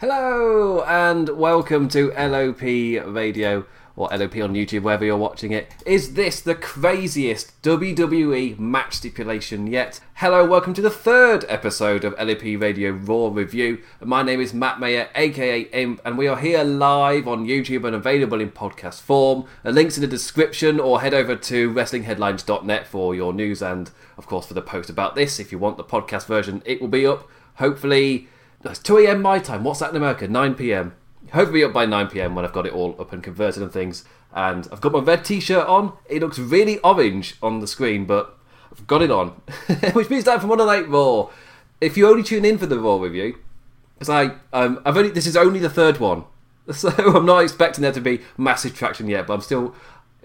Hello and welcome to LOP Radio or LOP on YouTube, wherever you're watching it. Is this the craziest WWE match stipulation yet? Hello, welcome to the third episode of LOP Radio Raw Review. My name is Matt Mayer, aka Imp, and we are here live on YouTube and available in podcast form. A link's in the description, or head over to WrestlingHeadlines.net for your news and, of course, for the post about this. If you want the podcast version, it will be up. Hopefully, it's 2 a.m. my time. What's that in America? 9 p.m. Hopefully up by 9 p.m. when I've got it all up and converted and things. And I've got my red t-shirt on. It looks really orange on the screen, but I've got it on, which means time for Monday Night Raw. If you only tune in for the Raw review, because I, um, I've only this is only the third one, so I'm not expecting there to be massive traction yet. But I'm still,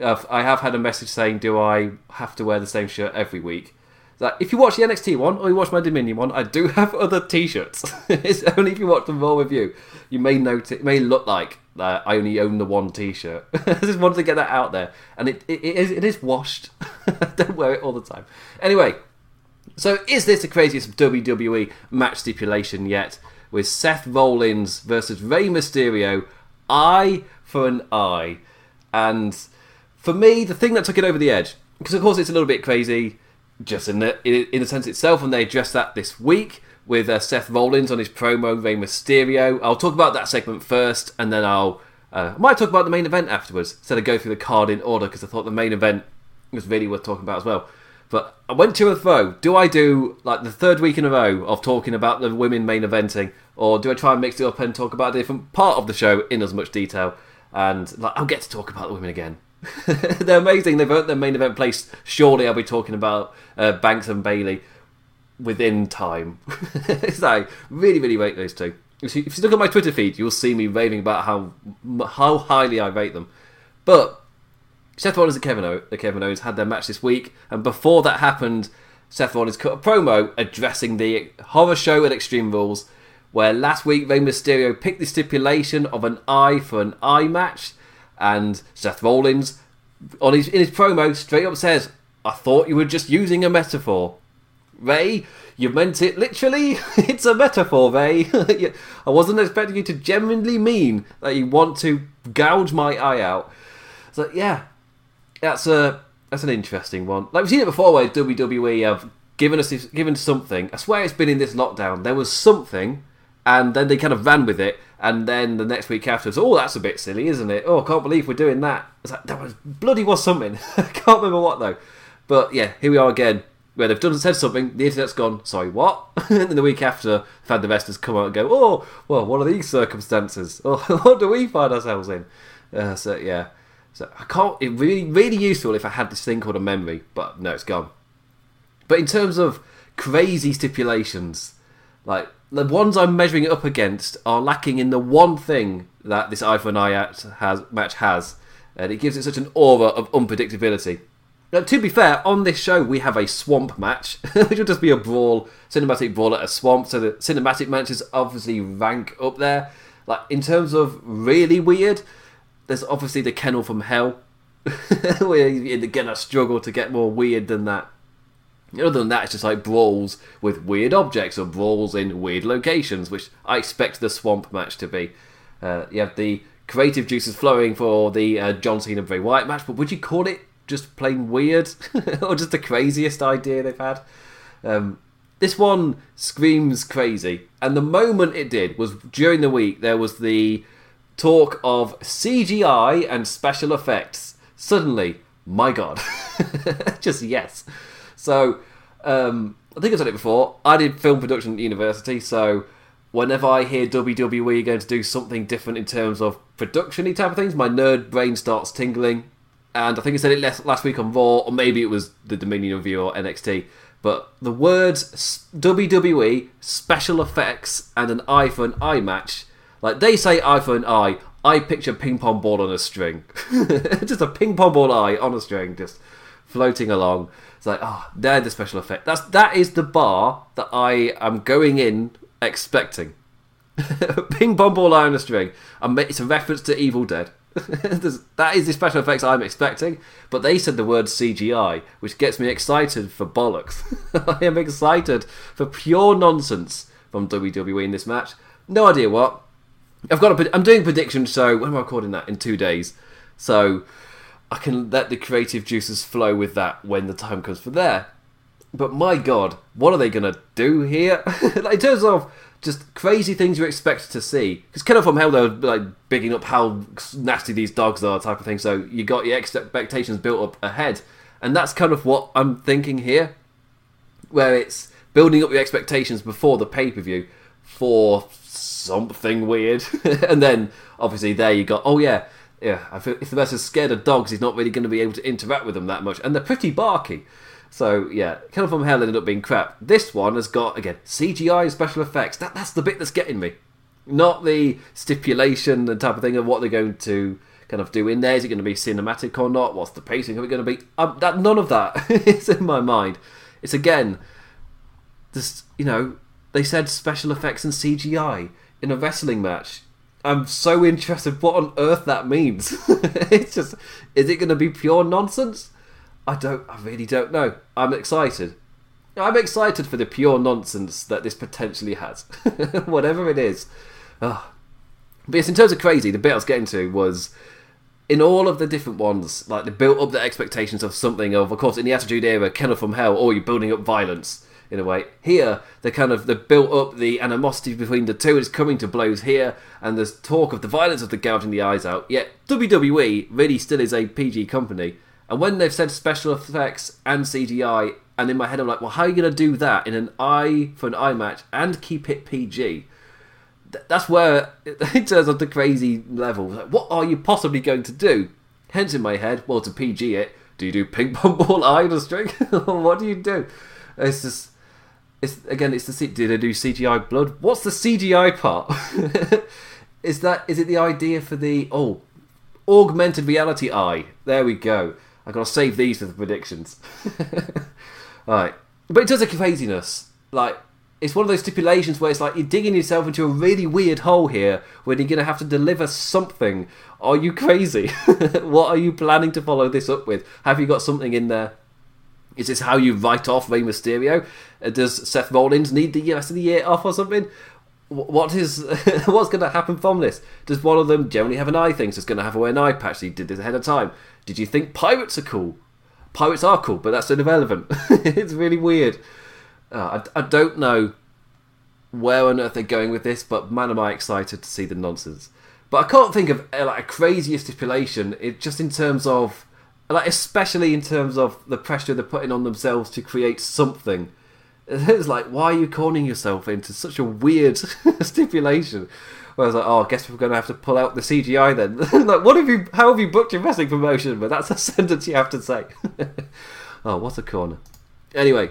I've, I have had a message saying, do I have to wear the same shirt every week? If you watch the NXT one or you watch my Dominion one, I do have other T-shirts. it's only if you watch them Raw with you you may notice. It may look like uh, I only own the one T-shirt. I just wanted to get that out there, and it it, it, is, it is washed. Don't wear it all the time. Anyway, so is this the craziest WWE match stipulation yet? With Seth Rollins versus Rey Mysterio, eye for an eye, and for me, the thing that took it over the edge, because of course it's a little bit crazy just in the in, the sense itself, and they addressed that this week with uh, Seth Rollins on his promo, Rey Mysterio. I'll talk about that segment first, and then I'll uh, I might talk about the main event afterwards instead of go through the card in order because I thought the main event was really worth talking about as well. But I went to a fro. Do I do like the third week in a row of talking about the women main eventing, or do I try and mix it up and talk about a different part of the show in as much detail? And like, I'll get to talk about the women again. They're amazing. They've earned their main event place. Surely I'll be talking about uh, Banks and Bayley within time. like really, really rate those two. If you, if you look at my Twitter feed, you'll see me raving about how how highly I rate them. But Seth Rollins and Kevin, o- Kevin Owens had their match this week, and before that happened, Seth Rollins cut a promo addressing the horror show at Extreme Rules, where last week Rey Mysterio picked the stipulation of an eye for an eye match, and Seth Rollins, on his in his promo, straight up says, "I thought you were just using a metaphor." Rey, you meant it literally. it's a metaphor, Rey. I wasn't expecting you to genuinely mean that you want to gouge my eye out. So yeah, that's a that's an interesting one. Like we've seen it before, where WWE have given us given something. I swear it's been in this lockdown. There was something, and then they kind of ran with it. And then the next week after, oh, that's a bit silly, isn't it? Oh, I can't believe we're doing that. It's like that was bloody was something. I can't remember what though. But yeah, here we are again where they've done and said something, the internet's gone, sorry, what? and then the week after, the fan investors come out and go, oh, well, what are these circumstances? Oh, what do we find ourselves in? Uh, so yeah, so I can't. It really, really useful if I had this thing called a memory, but no, it's gone. But in terms of crazy stipulations, like the ones I'm measuring it up against are lacking in the one thing that this for an has match has, and it gives it such an aura of unpredictability. Now, to be fair, on this show we have a swamp match, which will just be a brawl, cinematic brawl at a swamp. So the cinematic matches obviously rank up there. Like in terms of really weird, there's obviously the kennel from hell, you're gonna struggle to get more weird than that. Other than that, it's just like brawls with weird objects or brawls in weird locations, which I expect the swamp match to be. Uh, you have the creative juices flowing for the uh, John Cena Bray Wyatt match, but would you call it just plain weird or just the craziest idea they've had. Um, this one screams crazy, and the moment it did was during the week. There was the talk of CGI and special effects. Suddenly, my God, just yes. So um, I think I've said it before. I did film production at university, so whenever I hear WWE going to do something different in terms of production type of things, my nerd brain starts tingling and I think I said it last week on Raw, or maybe it was the Dominion review or NXT. But the words WWE, special effects, and an eye for an eye match, like they say eye for an eye, I picture ping pong ball on a string. just a ping pong ball eye on a string, just floating along. It's like, oh, they're the special effect. That's that is the bar that I am going in expecting. ping pong ball eye on a string. It's a reference to Evil Dead. that is the special effects I'm expecting, but they said the word CGI, which gets me excited for bollocks. I am excited for pure nonsense from WWE in this match. No idea what. I've got a. I'm doing prediction So when am I recording that? In two days. So I can let the creative juices flow with that when the time comes for there. But my god, what are they gonna do here? like, in terms of just crazy things you expect to see. Because Kennel from Hell, they're like bigging up how nasty these dogs are, type of thing. So you got your expectations built up ahead, and that's kind of what I'm thinking here, where it's building up your expectations before the pay per view for something weird, and then obviously there you got oh yeah. Yeah, if the person's scared of dogs, he's not really going to be able to interact with them that much, and they're pretty barky. So yeah, Killer from Hell ended up being crap. This one has got again CGI and special effects. That that's the bit that's getting me, not the stipulation and type of thing of what they're going to kind of do in there. Is it going to be cinematic or not? What's the pacing of it going to be? Um, that none of that is in my mind. It's again, just you know, they said special effects and CGI in a wrestling match. I'm so interested what on earth that means. it's just, is it going to be pure nonsense? I don't. I really don't know. I'm excited. I'm excited for the pure nonsense that this potentially has, whatever it is. Ah. But yes, in terms of crazy, the bit I was getting to was in all of the different ones, like they built up the expectations of something. Of, of course, in the Attitude Era, Kennel from Hell, or you're building up violence in a way. Here, they kind of they built up the animosity between the two. It's coming to blows here, and there's talk of the violence of the gouging the eyes out. Yet WWE really still is a PG company. And when they've said special effects and CGI, and in my head I'm like, well, how are you going to do that in an eye for an eye match and keep it PG? That's where, in terms of the crazy level, what are you possibly going to do? Hence, in my head, well, to PG it, do you do ping pong ball eye string? what do you do? It's just, it's again, it's the C- do they do CGI blood? What's the CGI part? is that is it the idea for the oh augmented reality eye? There we go. I gotta save these for the predictions. right, but in terms a craziness, like it's one of those stipulations where it's like you're digging yourself into a really weird hole here when you're gonna have to deliver something. Are you crazy? what are you planning to follow this up with? Have you got something in there? Is this how you write off Rey Mysterio? Uh, Does Seth Rollins need the rest of the year off or something? What is what's going to happen from this? Does one of them generally have an eye thing? So it's going to have a wear an eye patch. He did this ahead of time. Did you think pirates are cool? Pirates are cool, but that's irrelevant. it's really weird. Uh, I, I don't know where on earth they're going with this, but man, am I excited to see the nonsense. But I can't think of uh, like a crazier stipulation. It just in terms of like especially in terms of the pressure they're putting on themselves to create something. It's like, why are you cornering yourself into such a weird stipulation? Where I was like, oh, I guess we're going to have to pull out the CGI then. like, what have you? How have you booked your wrestling promotion? But that's a sentence you have to say. oh, what a corner. Anyway,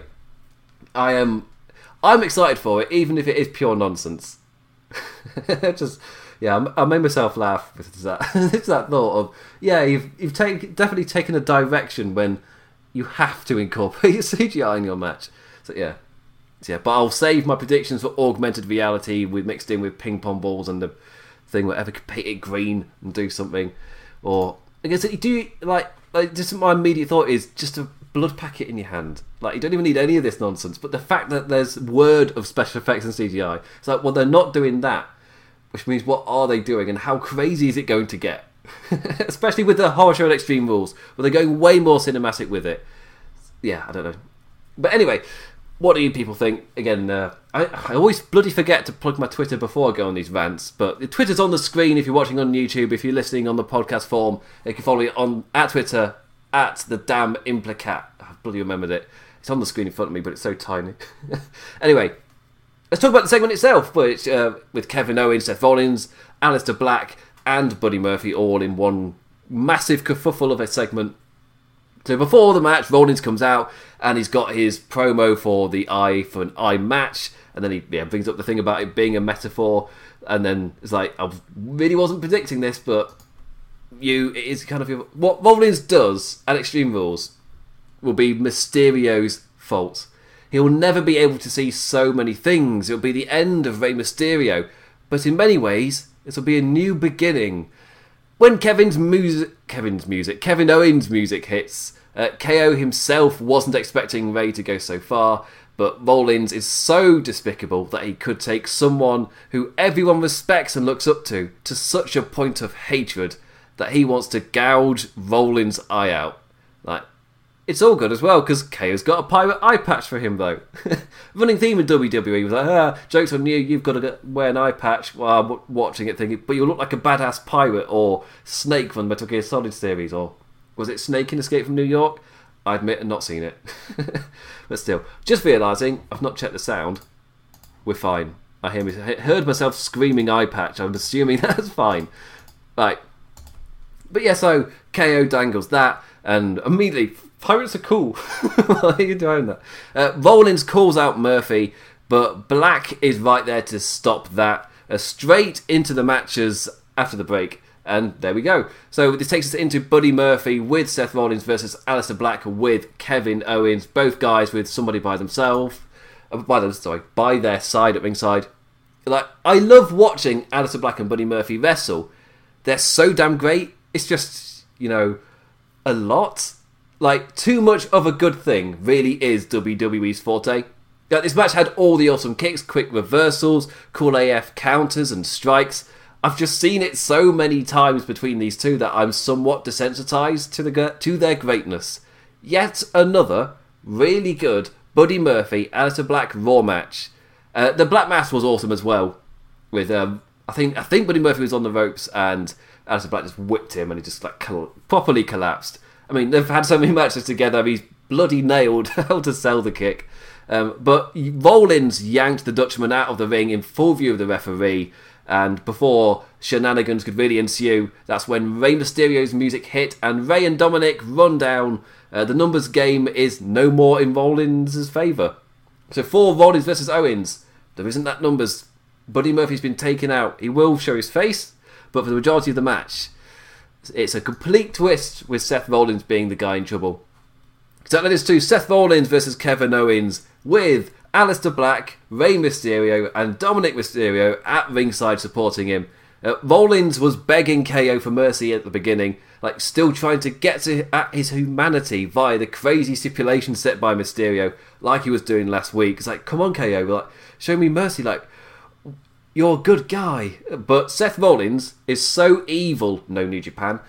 I am. I'm excited for it, even if it is pure nonsense. Just yeah, I'm- made myself laugh with that. it's that thought of yeah, you've you've take, definitely taken a direction when you have to incorporate CGI in your match. So yeah, so, yeah. But I'll save my predictions for augmented reality with mixed in with ping pong balls and the thing whatever could paint it green and do something. Or I guess do you like like just my immediate thought is just a blood packet in your hand. Like you don't even need any of this nonsense. But the fact that there's word of special effects and CGI, it's like well they're not doing that, which means what are they doing and how crazy is it going to get? Especially with the horror show and Extreme Rules, where they're going way more cinematic with it. Yeah, I don't know. But anyway, what do you people think? Again, uh, I, I always bloody forget to plug my Twitter before I go on these rants, but the Twitter's on the screen if you're watching on YouTube. If you're listening on the podcast form, you can follow me on at Twitter at the damn implicat. I bloody remembered it. It's on the screen in front of me, but it's so tiny. anyway, let's talk about the segment itself, which uh, with Kevin Owens, Seth Rollins, Aleister Black, and Buddy Murphy all in one massive kerfuffle of a segment. So before the match, Rollins comes out and he's got his promo for the eye for an eye match, and then he yeah, brings up the thing about it being a metaphor, and then it's like I really wasn't predicting this, but you it is kind of your, what Rollins does at Extreme Rules will be Mysterio's fault. He'll never be able to see so many things. It'll be the end of Rey Mysterio, but in many ways, it'll be a new beginning when Kevin's music, Kevin's music, Kevin Owens' music hits, uh, KO himself wasn't expecting Rey to go so far, But Rollins is so despicable that he could take someone who everyone respects and looks up to to such a point of hatred that he wants to gouge Rollins' eye out. It's all good as well because KO's got a pirate eye patch for him though. Running theme in WWE was like, ah, jokes on you, you've got to wear an eye patch while I'm watching it, thinking, but you look like a badass pirate or Snake from the Metal Gear Solid series, or was it Snake in Escape from New York? I admit I've not seen it. but still, just realising I've not checked the sound. We're fine. I hear me, heard myself screaming eye patch. I'm assuming that's fine. Right. But yeah, so KO dangles that, and immediately, pirates are cool. Why are you doing that? Uh, Rollins calls out Murphy, but Black is right there to stop that. Uh, straight into the matches after the break. And there we go. So this takes us into Buddy Murphy with Seth Rollins versus Aleister Black with Kevin Owens. Both guys with somebody by themselves, uh, by them, sorry, by their side at ringside. Like I love watching Aleister Black and Buddy Murphy wrestle. They're so damn great. It's just you know a lot. Like too much of a good thing really is WWE's forte. This match had all the awesome kicks, quick reversals, cool AF counters and strikes I've just seen it so many times between these two that I'm somewhat desensitized to the to their greatness. Yet another really good Buddy Murphy Aleister Black Raw match. Uh, the Black Mass was awesome as well. With um, I think I think Buddy Murphy was on the ropes and Aleister Black just whipped him and he just like properly collapsed. I mean they've had so many matches together. He's bloody nailed how to sell the kick. Um, but Rollins yanked the Dutchman out of the ring in full view of the referee and before shenanigans could really ensue, that's when Rey Mysterio's music hit and Rey and Dominic run down. Uh, the numbers game is no more in Rollins' favour. So for Rollins versus Owens, there isn't that numbers. Buddy Murphy's been taken out. He will show his face, but for the majority of the match, it's a complete twist with Seth Rollins being the guy in trouble. So that is to Seth Rollins versus Kevin Owens with Aleister Black, Rey Mysterio, and Dominic Mysterio at ringside supporting him. Uh, Rollins was begging KO for mercy at the beginning, like still trying to get to at his humanity via the crazy stipulation set by Mysterio, like he was doing last week. It's like, come on, KO, like show me mercy, like you're a good guy. But Seth Rollins is so evil, no New Japan,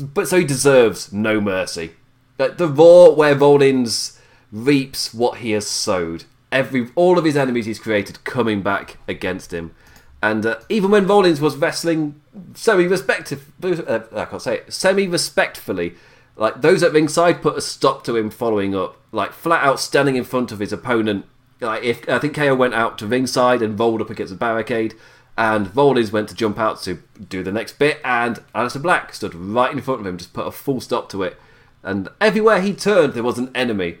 but so he deserves no mercy. Like the Raw where Rollins reaps what he has sowed every all of his enemies he's created coming back against him. And uh, even when Rollins was wrestling semi respectful, uh, I can't say it, semi respectfully, like those at ringside put a stop to him following up, like flat out standing in front of his opponent. Like if I think KO went out to ringside and rolled up against a barricade, and Rollins went to jump out to do the next bit, and Aleister Black stood right in front of him, just put a full stop to it. And everywhere he turned, there was an enemy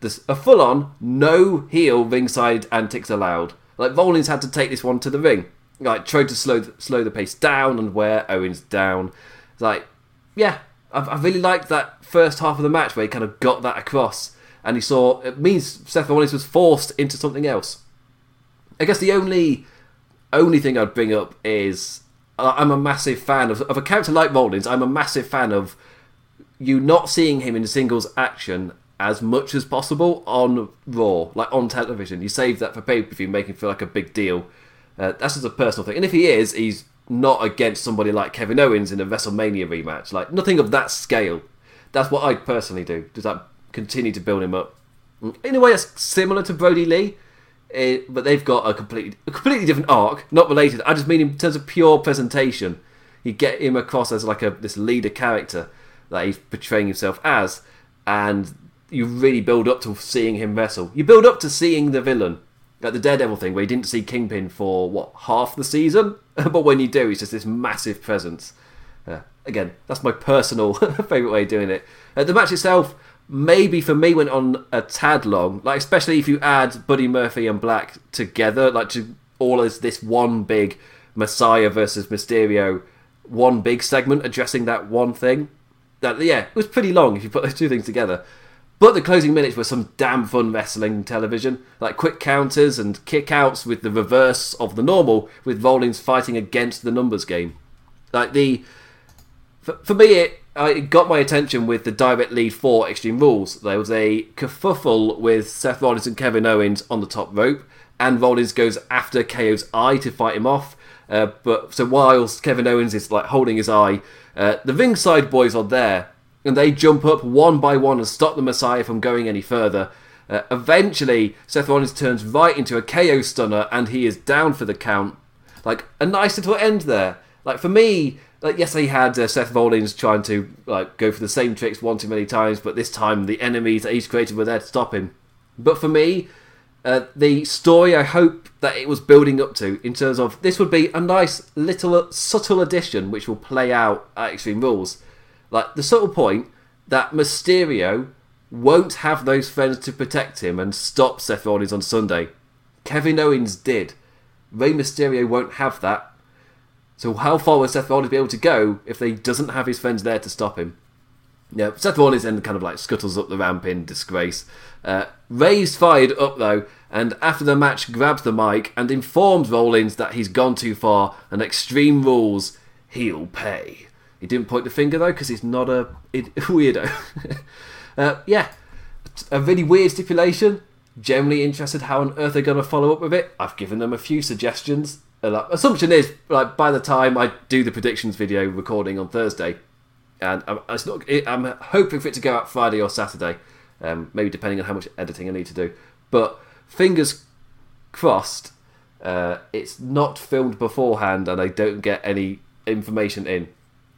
this, a full on no heel ringside antics allowed. Like Rollins had to take this one to the ring. Like tried to slow slow the pace down and wear Owens down. It's like, yeah, I, I really liked that first half of the match where he kind of got that across, and he saw it means Seth Rollins was forced into something else. I guess the only only thing I'd bring up is I'm a massive fan of, of a character like Rollins. I'm a massive fan of you not seeing him in singles action as much as possible on Raw, like on television. You save that for pay per view, making feel like a big deal. Uh, that's just a personal thing. And if he is, he's not against somebody like Kevin Owens in a WrestleMania rematch. Like nothing of that scale. That's what I personally do. Does that continue to build him up? In a way, that's similar to Brodie Lee, it, eh, but they've got a completely a completely different arc. Not related. I just mean in terms of pure presentation. You get him across as like a this leader character that he's portraying himself as, and you really build up to seeing him wrestle. You build up to seeing the villain. Like the Daredevil thing, where you didn't see Kingpin for, what, half the season? but when you do, he's just this massive presence. Uh, again, that's my personal favourite way of doing it. Uh, the match itself, maybe for me, went on a tad long. Like, especially if you add Buddy Murphy and Black together, like to all as this one big Messiah versus Mysterio, one big segment addressing that one thing. That yeah, it was pretty long if you put those two things together. But the closing minutes were some damn fun wrestling television, like quick counters and kickouts with the reverse of the normal, with Rollins fighting against the numbers game. Like the for, for me, it, it got my attention with the direct lead for Extreme Rules. There was a kerfuffle with Seth Rollins and Kevin Owens on the top rope, and Rollins goes after KO's eye to fight him off. Uh, but so whilst Kevin Owens is like holding his eye, uh, the ringside boys are there, and they jump up one by one and stop the Messiah from going any further. Uh, eventually, Seth Rollins turns right into a KO stunner, and he is down for the count. Like a nice little end there. Like for me, like yes, he had uh, Seth Rollins trying to like go for the same tricks one too many times, but this time the enemies that he's created were there to stop him. But for me, uh, the story I hope that it was building up to, in terms of this would be a nice little uh, subtle addition which will play out at Extreme Rules. Like the subtle point that Mysterio won't have those friends to protect him and stop Seth Rollins on Sunday. Kevin Owens did. Rey Mysterio won't have that. So how far will Seth Rollins be able to go if they doesn't have his friends there to stop him? Yeah, Seth Rollins then kind of like scuttles up the ramp in disgrace. Uh, Rey's fired up though, and after the match grabs the mic and informs Rollins that he's gone too far and Extreme Rules, he'll pay. He didn't point the finger though because he's not a weirdo. uh, yeah, a really weird stipulation. Generally interested how on earth they're going to follow up with it. I've given them a few suggestions. Like, assumption is like by the time I do the predictions video recording on Thursday, and I'm, it's not, I'm hoping for it to go out Friday or Saturday, um, maybe depending on how much editing I need to do. But fingers crossed, uh, it's not filmed beforehand and I don't get any information in.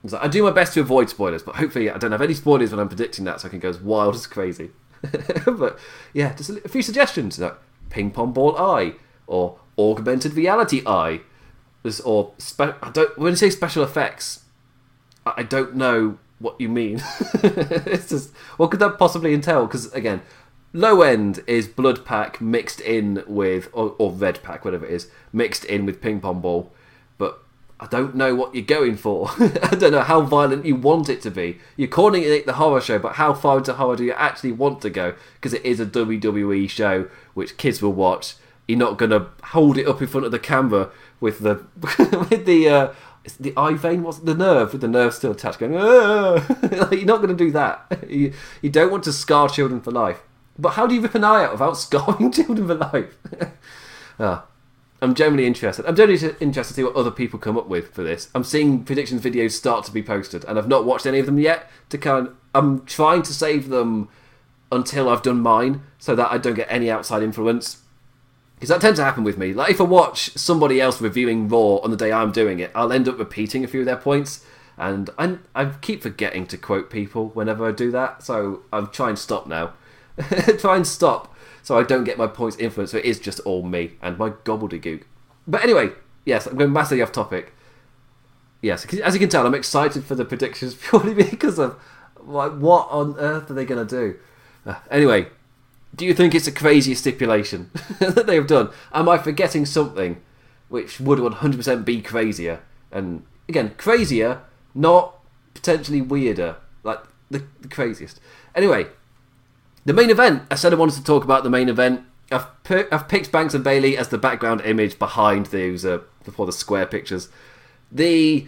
So I do my best to avoid spoilers, but hopefully I don't have any spoilers when I'm predicting that, so I can go as wild as crazy. but yeah, just a, few suggestions like ping pong ball eye or augmented reality eye, or spe- I don't when you say special effects, I don't know what you mean. it's just what could that possibly entail? Because again, low end is blood pack mixed in with or, or red pack, whatever it is, mixed in with ping pong ball. But I don't know what you're going for. I don't know how violent you want it to be. You're calling it the horror show, but how far into horror do you actually want to go? Because it is a WWE show which kids will watch. You're not going to hold it up in front of the camera with the with the uh, the eye vein, what's the nerve with the nerve still attached, going. you're not going to do that. You, you don't want to scar children for life. But how do you rip an eye out without scarring children for life? ah, I'm generally interested. I'm generally interested to see what other people come up with for this. I'm seeing predictions videos start to be posted, and I've not watched any of them yet. To kind, of, I'm trying to save them until I've done mine, so that I don't get any outside influence. Because that tends to happen with me. Like if I watch somebody else reviewing Raw on the day I'm doing it, I'll end up repeating a few of their points, and I, I keep forgetting to quote people whenever I do that. So I'm trying to stop now. try and stop so I don't get my points influenced. So it is just all me and my gobbledygook. But anyway, yes, I'm going massively off topic. Yes, as you can tell, I'm excited for the predictions purely because of like what on earth are they going to do? Uh, anyway, do you think it's a crazy stipulation that they have done? Am I forgetting something which would 100% be crazier? And again, crazier, not potentially weirder, like the, the craziest. Anyway, the main event. I said I wanted to talk about the main event. I've, I've picked Banks and Bayley as the background image behind those uh, before the square pictures. The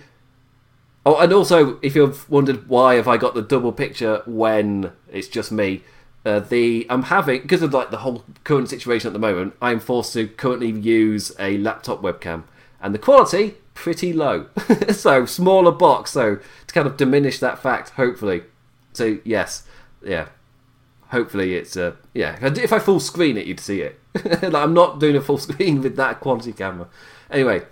oh, and also if you've wondered why have I got the double picture when it's just me, uh, the I'm having because of like the whole current situation at the moment. I'm forced to currently use a laptop webcam, and the quality pretty low. so smaller box, so to kind of diminish that fact, hopefully. So yes, yeah, hopefully it's uh, yeah. If I full screen it, you'd see it. like, I'm not doing a full screen with that quality camera. Anyway,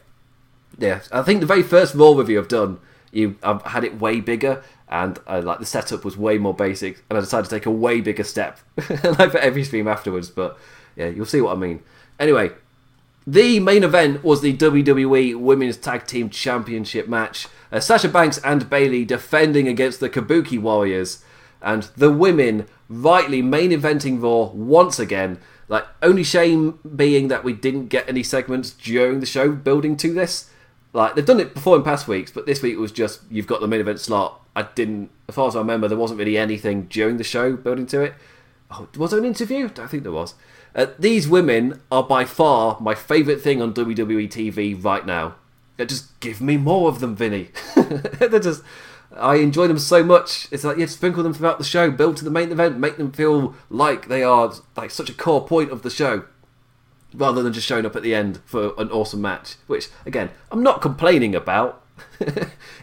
yeah, I think the very first Raw review I've done, you I've had it way bigger, and uh, like the setup was way more basic, and I decided to take a way bigger step, like for every stream afterwards. But yeah, you'll see what I mean. Anyway, the main event was the WWE Women's Tag Team Championship match. Uh, Sasha Banks and Bayley defending against the Kabuki Warriors, and the women rightly main eventing Raw once again. Like, only shame being that we didn't get any segments during the show building to this. Like, they've done it before in past weeks, but this week was just, you've got the main event slot. I didn't, as far as I remember, there wasn't really anything during the show building to it. Oh, was there an interview? I think there was. Uh, these women are by far my favourite thing on WWE TV right now. just give me more of them, Vinny. They're just I enjoy them so much. It's like you sprinkle them throughout the show, build to the main event, make them feel like they are like such a core point of the show, rather than just showing up at the end for an awesome match. Which again, I'm not complaining about.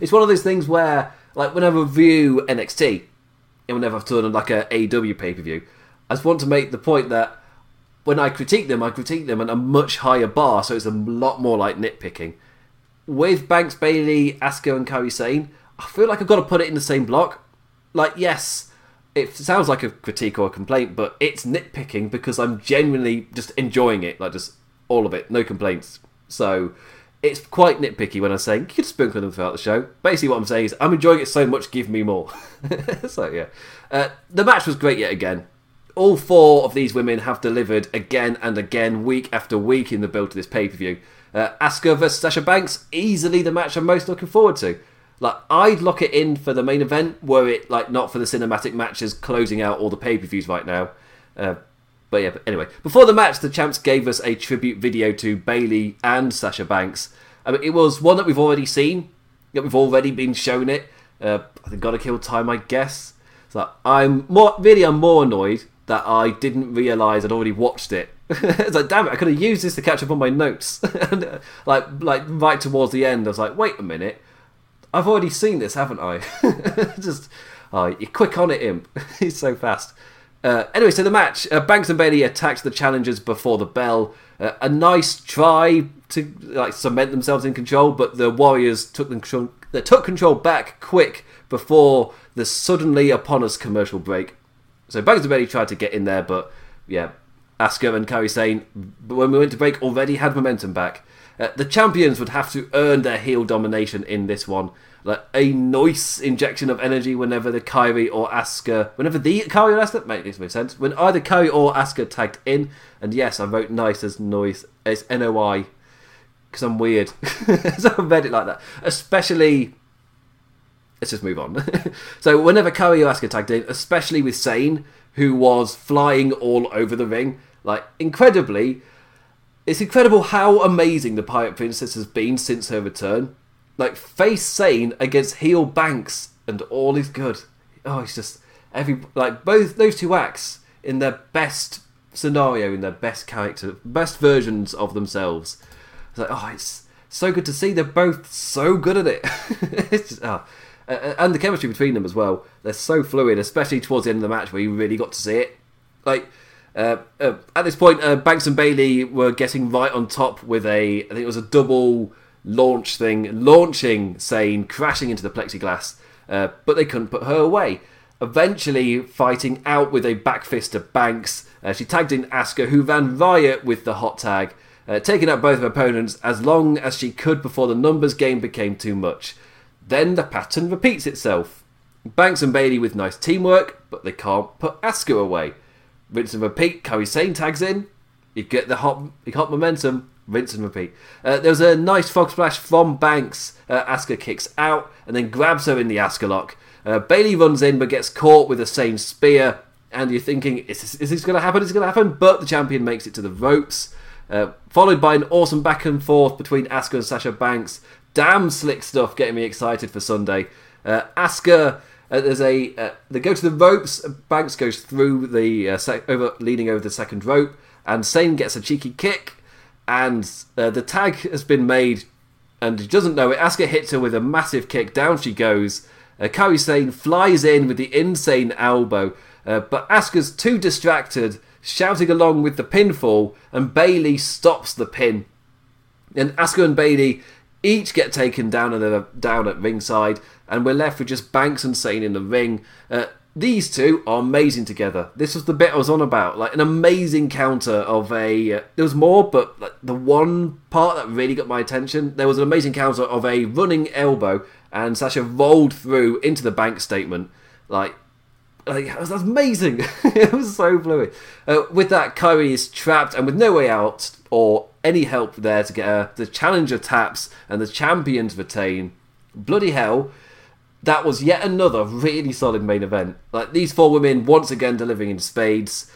it's one of those things where, like, whenever I review NXT, and whenever I've done on like a AW pay per view, I just want to make the point that when I critique them, I critique them at a much higher bar, so it's a lot more like nitpicking. With Banks Bayley, Asuka, and Kairi Sane, I feel like I've got to put it in the same block. Like, yes, it sounds like a critique or a complaint, but it's nitpicking because I'm genuinely just enjoying it, like just all of it, no complaints. So it's quite nitpicky when I'm saying you could sprinkle them throughout the show. Basically, what I'm saying is I'm enjoying it so much, give me more. so yeah, uh, the match was great yet again. All four of these women have delivered again and again, week after week in the build to this pay per view. Uh, Asuka versus Sasha Banks, easily the match I'm most looking forward to. Like I'd lock it in for the main event, were it like not for the cinematic matches closing out all the pay per views right now. Uh, but yeah, but anyway, before the match, the champs gave us a tribute video to Bayley and Sasha Banks. I mean, it was one that we've already seen, that we've already been shown it. Uh, I think Gotta Kill Time, I guess. So I'm more really, I'm more annoyed that I didn't realise I'd already watched it. it's like, damn it, I could have used this to catch up on my notes. and uh, like, like right towards the end, I was like, wait a minute, I've already seen this, haven't I? Just, oh, you're quick on it, Imp. He's so fast. Uh, anyway, so the match, uh, Banks and Bayley attacked the challengers before the bell. Uh, a nice try to like cement themselves in control, but the Warriors took control. They took control back quick before the suddenly upon us commercial break. So Banks and Bayley tried to get in there, but yeah, Asuka and Kairi Sane, when we went to break, already had momentum back. Uh, the champions would have to earn their heel domination in this one. Like a nice injection of energy whenever the Kairi or Asuka, whenever the Kairi or Asuka, makes no sense. When either Kairi or Asuka tagged in, and yes, I wrote nice as noise, it's N O I, because I'm weird. so I read it like that. Especially, let's just move on. so whenever Kairi or Asuka tagged in, especially with Sane, who was flying all over the ring, like incredibly, it's incredible how amazing the Pirate Princess has been since her return. Like face Sane against heel Banks, and all is good. Oh, it's just every like both those two acts in their best scenario, in their best character, best versions of themselves. It's like oh, it's so good to see. They're both so good at it. it's just, oh. and the chemistry between them as well. They're so fluid, especially towards the end of the match where you really got to see it. Like uh, uh, at this point, uh, Banks and Bayley were getting right on top with a, I think it was a double launch thing, launching Sane, crashing into the plexiglass, uh, but they couldn't put her away. Eventually, fighting out with a back fist to Banks, uh, she tagged in Asuka, who ran riot with the hot tag, taking out both her opponents as long as she could before the numbers game became too much. Then the pattern repeats itself. Banks and Bayley with nice teamwork, but they can't put Asuka away. Rinse and repeat. Kairi Sane tags in. You get the hot, hot momentum rinse and repeat. Uh, there was a nice frog splash from Banks. Uh, Asuka kicks out and then grabs her in the Asuka lock. Uh, Bayley runs in but gets caught with the same spear. And you're thinking, is this, is this going to happen? Is it going to happen? But the champion makes it to the ropes. Uh, followed by an awesome back and forth between Asuka and Sasha Banks. Damn slick stuff, getting me excited for Sunday. Uh, Asuka, uh, there's a uh, they go to the ropes. Banks goes through the uh, sec- over, leaning over the second rope, and Sane gets a cheeky kick and uh, the tag has been made, and he doesn't know it. Asuka hits her with a massive kick. Down she goes. Uh, Kairi Sane flies in with the insane elbow, uh, but Asuka's too distracted, shouting along with the pinfall, and Bayley stops the pin. And Asuka and Bayley each get taken down at, down at ringside, and we're left with just Banks and Sane in the ring. Uh, these two are amazing together. This was the bit I was on about, like an amazing counter of a. Uh, there was more, but like, the one part that really got my attention, there was an amazing counter of a running elbow, and Sasha rolled through into the bank statement, like. Like, that was amazing. it was so fluid. Uh, with that, Kairi is trapped and with no way out or any help there to get her. The challenger taps and the champions retain. Bloody hell that was yet another really solid main event. Like these four women once again delivering in spades.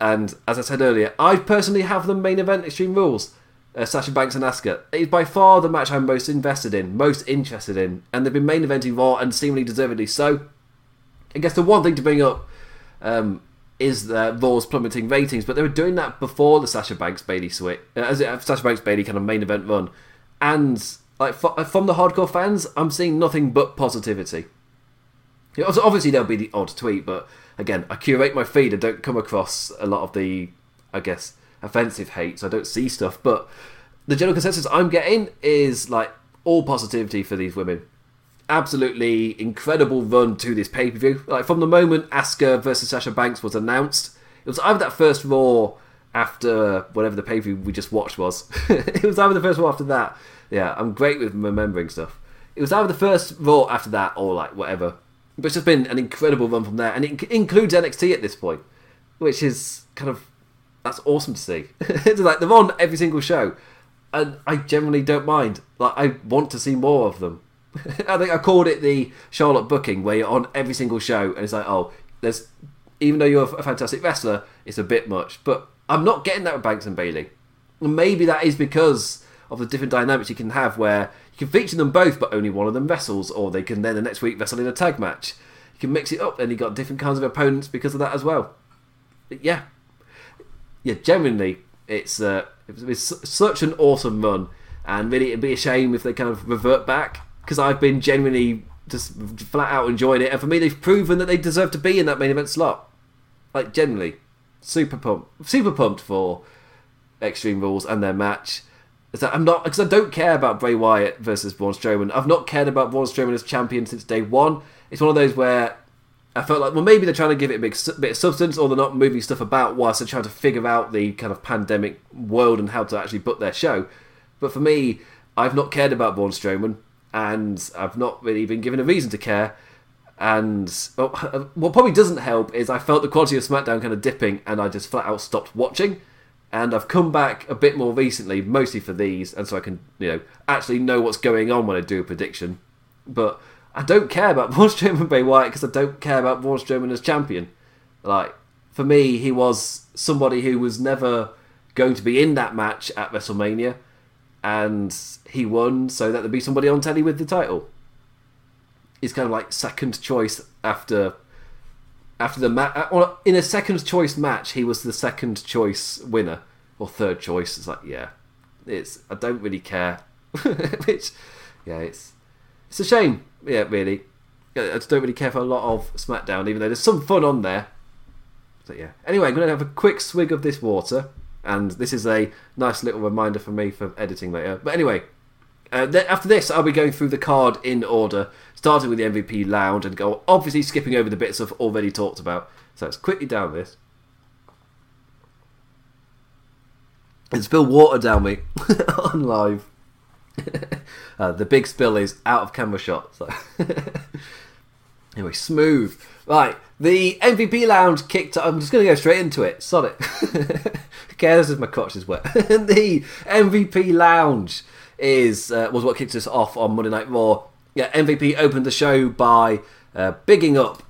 And as I said earlier, I personally have the main event Extreme Rules. uh, Sasha Banks and Asuka. It's by far the match I'm most invested in, most interested in, and they've been main eventing Raw and seemingly deservedly so. I guess the one thing to bring up um, is uh, Raw's plummeting ratings, but they were doing that before the Sasha Banks Bayley switch, uh, as it, Sasha Banks Bayley kind of main event run, and like uh, from the hardcore fans, I'm seeing nothing but positivity. Obviously, there'll be the odd tweet, but again, I curate my feed. I don't come across a lot of the, I guess, offensive hate, so I don't see stuff. But the general consensus I'm getting is like all positivity for these women. Absolutely incredible run to this pay per view. Like from the moment Asuka versus Sasha Banks was announced, it was either that first Raw after whatever the pay per view we just watched was. it was either the first Raw after that. Yeah, I'm great with remembering stuff. It was either the first Raw after that or like whatever. But it's just been an incredible run from there, and it includes NXT at this point, which is kind of that's awesome to see. it's like they're on every single show, and I generally don't mind. Like I want to see more of them. I think I called it the Charlotte booking, where you're on every single show, and it's like, oh, there's even though you're a fantastic wrestler, it's a bit much. But I'm not getting that with Banks and Bayley. Maybe that is because of the different dynamics you can have, where you can feature them both, but only one of them wrestles, or they can then the next week wrestle in a tag match. You can mix it up, and you got different kinds of opponents because of that as well. But yeah, yeah, genuinely, it's uh, it's such an awesome run, and really it'd be a shame if they kind of revert back because I've been genuinely just flat out enjoying it, and for me they've proven that they deserve to be in that main event slot. Like generally, super pumped, super pumped for Extreme Rules and their match. I'm not because I don't care about Bray Wyatt versus Braun Strowman. I've not cared about Braun Strowman as champion since day one. It's one of those where I felt like, well, maybe they're trying to give it a big bit of substance, or they're not moving stuff about whilst they're trying to figure out the kind of pandemic world and how to actually book their show. But for me, I've not cared about Braun Strowman, and I've not really been given a reason to care. And well, what probably doesn't help is I felt the quality of SmackDown kind of dipping, and I just flat out stopped watching. And I've come back a bit more recently, mostly for these, and so I can, you know, actually know what's going on when I do a prediction. But I don't care about Braun Strowman and Bray because I don't care about Braun Strowman as champion. Like for me, he was somebody who was never going to be in that match at WrestleMania, and he won, so that there'd be somebody on telly with the title. He's kind of like second choice after after the match. Uh, in a second choice match, he was the second choice winner or third choice. It's like yeah, it's I don't really care. Which yeah, it's it's a shame yeah, really. I just don't really care for a lot of SmackDown, even though there's some fun on there. So yeah. Anyway, I'm to have a quick swig of this water, and this is a nice little reminder for me for editing later. But anyway, uh, th- after this, I'll be going through the card in order, starting with the MVP Lounge, and go obviously skipping over the bits I've already talked about. So let's quickly down this. And spill water down me on live. uh, the big spill is out of camera shot. So anyway, smooth. Right, the MVP lounge kicked. I'm just going to go straight into it. Sod it. Who cares if my crotch is wet? the MVP lounge is uh, was what kicked us off on Monday Night Raw. Yeah, MVP opened the show by uh, bigging up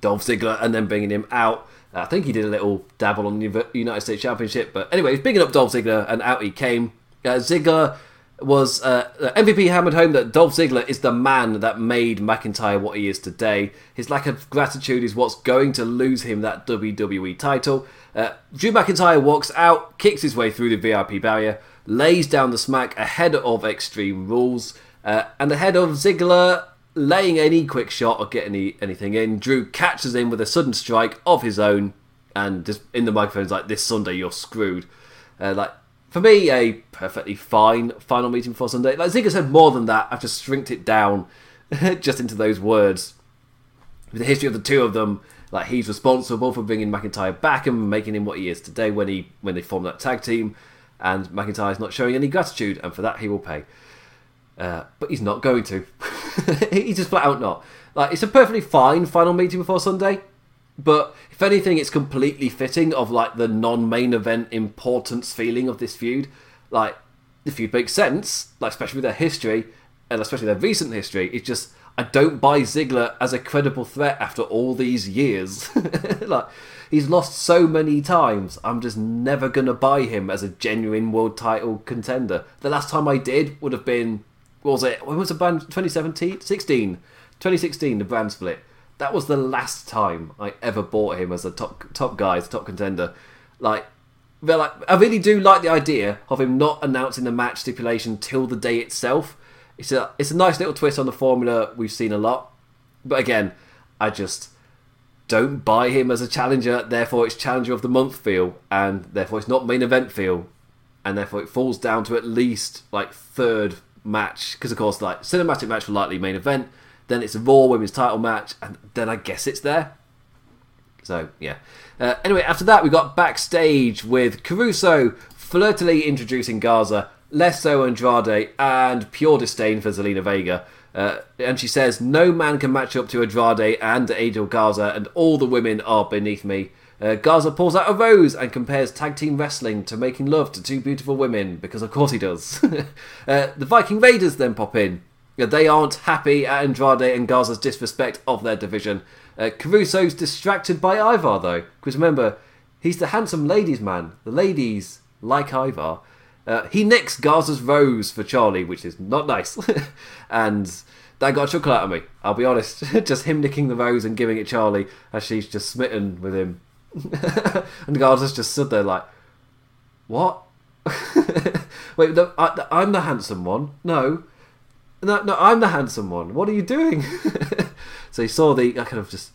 Dolph Ziggler and then bringing him out. I think he did a little dabble on the United States Championship, but anyway, he's bigging up Dolph Ziggler and out he came. Uh, Ziggler was uh, MVP hammered home that Dolph Ziggler is the man that made McIntyre what he is today. His lack of gratitude is what's going to lose him that WWE title. Uh, Drew McIntyre walks out, kicks his way through the VIP barrier, lays down the smack ahead of Extreme Rules, uh, and ahead of Ziggler laying any quick shot or getting any, anything in. Drew catches him with a sudden strike of his own, and just in the microphone's like, "This Sunday you're screwed." Uh, like for me, a perfectly fine final meeting for Sunday. Like Ziggler said more than that. I've just shrinked it down just into those words. With the history of the two of them, like he's responsible for bringing McIntyre back and making him what he is today when he when they formed that tag team, and McIntyre's not showing any gratitude, and for that he will pay. Uh, but he's not going to. he's just flat out not. Like it's a perfectly fine final meeting before Sunday. But if anything, it's completely fitting of like the non-main event importance feeling of this feud. Like the feud makes sense, like especially with their history and especially their recent history. It's just I don't buy Ziggler as a credible threat after all these years. like he's lost so many times. I'm just never gonna buy him as a genuine world title contender. The last time I did would have been what was it? When was the brand 2017? 16. 2016, the brand split. That was the last time I ever bought him as a top top guy, as a top contender. Like like, I really do like the idea of him not announcing the match stipulation till the day itself. It's a it's a nice little twist on the formula we've seen a lot, but again, I just don't buy him as a challenger. Therefore, it's challenger of the month feel, and therefore it's not main event feel, and therefore it falls down to at least like third match because of course like cinematic match for likely main event. Then it's a Raw Women's Title match, and then I guess it's there. So yeah. Uh, anyway, after that we got backstage with Caruso flirtily introducing Garza, less so Andrade, and pure disdain for Zelina Vega. Uh, and she says, No man can match up to Andrade and Angel Garza, and all the women are beneath me. Uh, Garza pulls out a rose and compares tag team wrestling to making love to two beautiful women, because of course he does. uh, the Viking Raiders then pop in. They aren't happy at Andrade and Garza's disrespect of their division. Uh, Caruso's distracted by Ivar, though, because remember, he's the handsome ladies' man. The ladies like Ivar. Uh, he nicks Garza's rose for Charly, which is not nice. and that got a chuckle out of me, I'll be honest. just him nicking the rose and giving it Charly as she's just smitten with him. and Garza's just stood there like, what? Wait, I, I'm the handsome one. No. No, no, I'm the handsome one. What are you doing? so he saw the I kind of just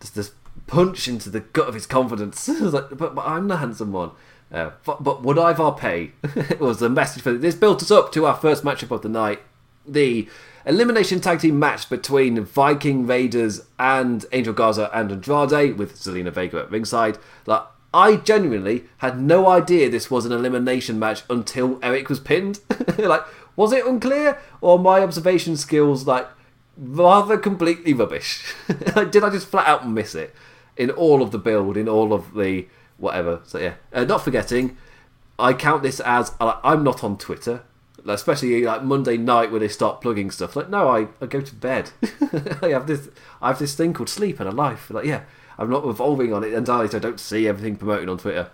just this punch into the gut of his confidence. I was like, but, but I'm the handsome one. Uh, but, but would Ivar pay? it was the message for this. Built us up to our first matchup of the night. The elimination tag team match between Viking Raiders and Angel Garza and Andrade with Zelina Vega at ringside. Like, I genuinely had no idea this was an elimination match until Erik was pinned. like, was it unclear, or my observation skills like rather completely rubbish? Did I just flat out miss it in all of the build, in all of the whatever? So yeah, uh, not forgetting, I count this as uh, I'm not on Twitter, especially like Monday night when they start plugging stuff. Like no, I, I go to bed. I have this I have this thing called sleep and a life. Like yeah, I'm not revolving on it entirely, so I don't see everything promoted on Twitter.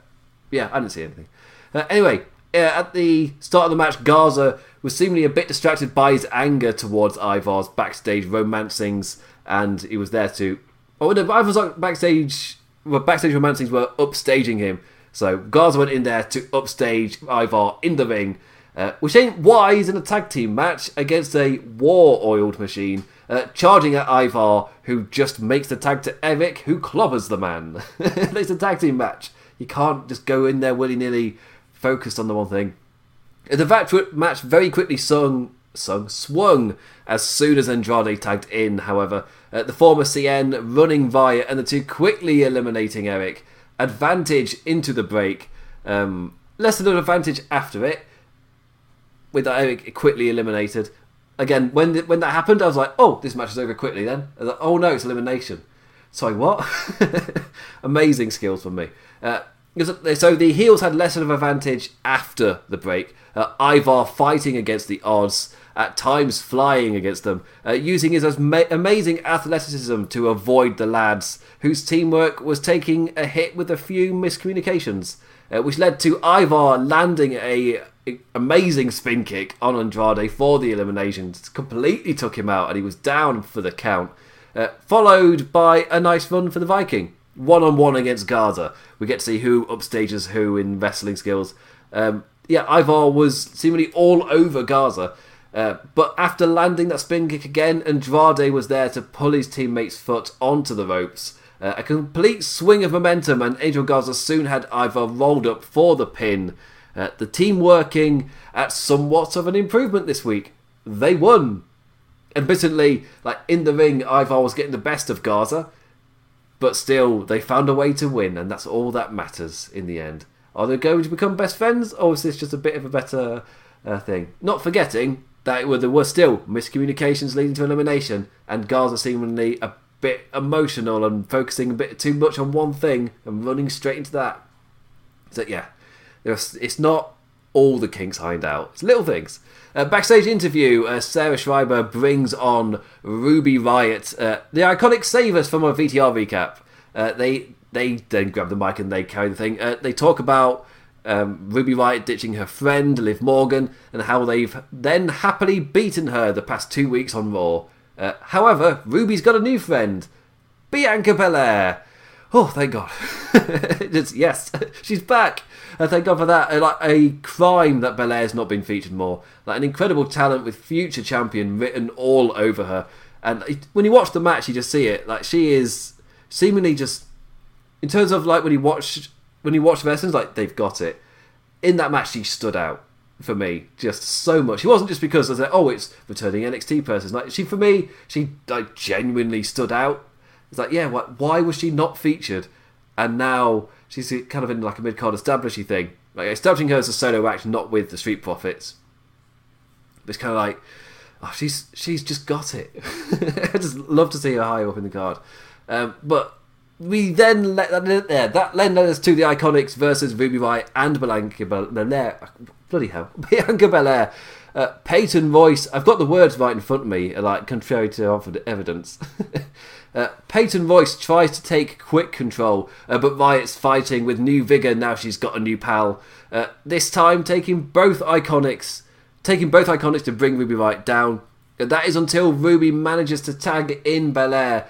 Yeah, I didn't see anything. Uh, anyway, at the start of the match, Garza was seemingly a bit distracted by his anger towards Ivar's backstage romancings, and he was there to. Oh, no, Ivar's backstage. Well, backstage romancings were upstaging him, so Garza went in there to upstage Ivar in the ring, uh, which ain't wise in a tag team match against a war-oiled machine. Uh, charging at Ivar, who just makes the tag to Erik, who clobbers the man. it's a tag team match. You can't just go in there willy nilly focused on the one thing. The match very quickly sung, sung, swung as soon as Andrade tagged in, however. Uh, the former CN running via and the two quickly eliminating Erik. Advantage into the break. Um, less than an advantage after it, with Erik quickly eliminated. Again, when when that happened, I was like, oh, this match is over quickly then. Like, oh no, it's elimination. Sorry, what? Amazing skills from me. Uh, so the heels had less of an advantage after the break. Uh, Ivar fighting against the odds, at times flying against them, uh, using his amazing athleticism to avoid the lads, whose teamwork was taking a hit with a few miscommunications, uh, which led to Ivar landing a, amazing spin kick on Andrade for the elimination. Completely took him out, and he was down for the count. Uh, followed by a nice run for the Viking one on one against Garza. We get to see who upstages who in wrestling skills. Um, yeah, Ivar was seemingly all over Garza. Uh, but after landing that spin kick again, Andrade was there to pull his teammate's foot onto the ropes. Uh, a complete swing of momentum, and Angel Garza soon had Ivar rolled up for the pin. Uh, the team working at somewhat of an improvement this week. They won. Admittedly, like in the ring, Ivar was getting the best of Garza. But still, they found a way to win, and that's all that matters in the end. Are they going to become best friends, or is this just a bit of a better uh, thing? Not forgetting that there were still miscommunications leading to elimination, and Garza seemingly a bit emotional and focusing a bit too much on one thing and running straight into that. So yeah, it's not all the kinks ironed out. It's little things. Uh, backstage interview, uh, Sarah Schreiber brings on Ruby Riott, Uh, the iconic savers from our VTR recap. Uh, they they then grab the mic and they carry the thing. Uh, they talk about um, Ruby Riott ditching her friend Liv Morgan and how they've then happily beaten her the past two weeks on Raw. Uh, however, Ruby's got a new friend, Bianca Belair. Oh, thank God! Just, yes, she's back. Uh, thank God for that. Uh, like a crime that Belair's not been featured more. Like an incredible talent with future champion written all over her. And it, when you watch the match, you just see it. Like she is seemingly just in terms of like when you watch when you watch wrestlers, like they've got it. In that match, she stood out for me just so much. She wasn't just because I said, "Oh, it's returning NXT person." Like she, for me, she like genuinely stood out. It's like, yeah, what, why was she not featured? And now she's kind of in like a mid card establishy thing, like establishing her as a solo act, not with the Street Profits. But it's kind of like, oh, she's she's just got it. I just love to see her high up in the card. Um, but we then let that there. That led us to the Iconics versus Ruby Riott and Bianca Belair. Bloody hell, Bianca Belair. Uh, Peyton Royce. I've got the words right in front of me, like contrary to evidence. uh, Peyton Royce tries to take quick control, uh, but Riott's fighting with new vigor now she's got a new pal. Uh, this time taking both Iconics, taking both Iconics to bring Ruby Riott down. Uh, that is until Ruby manages to tag in Belair.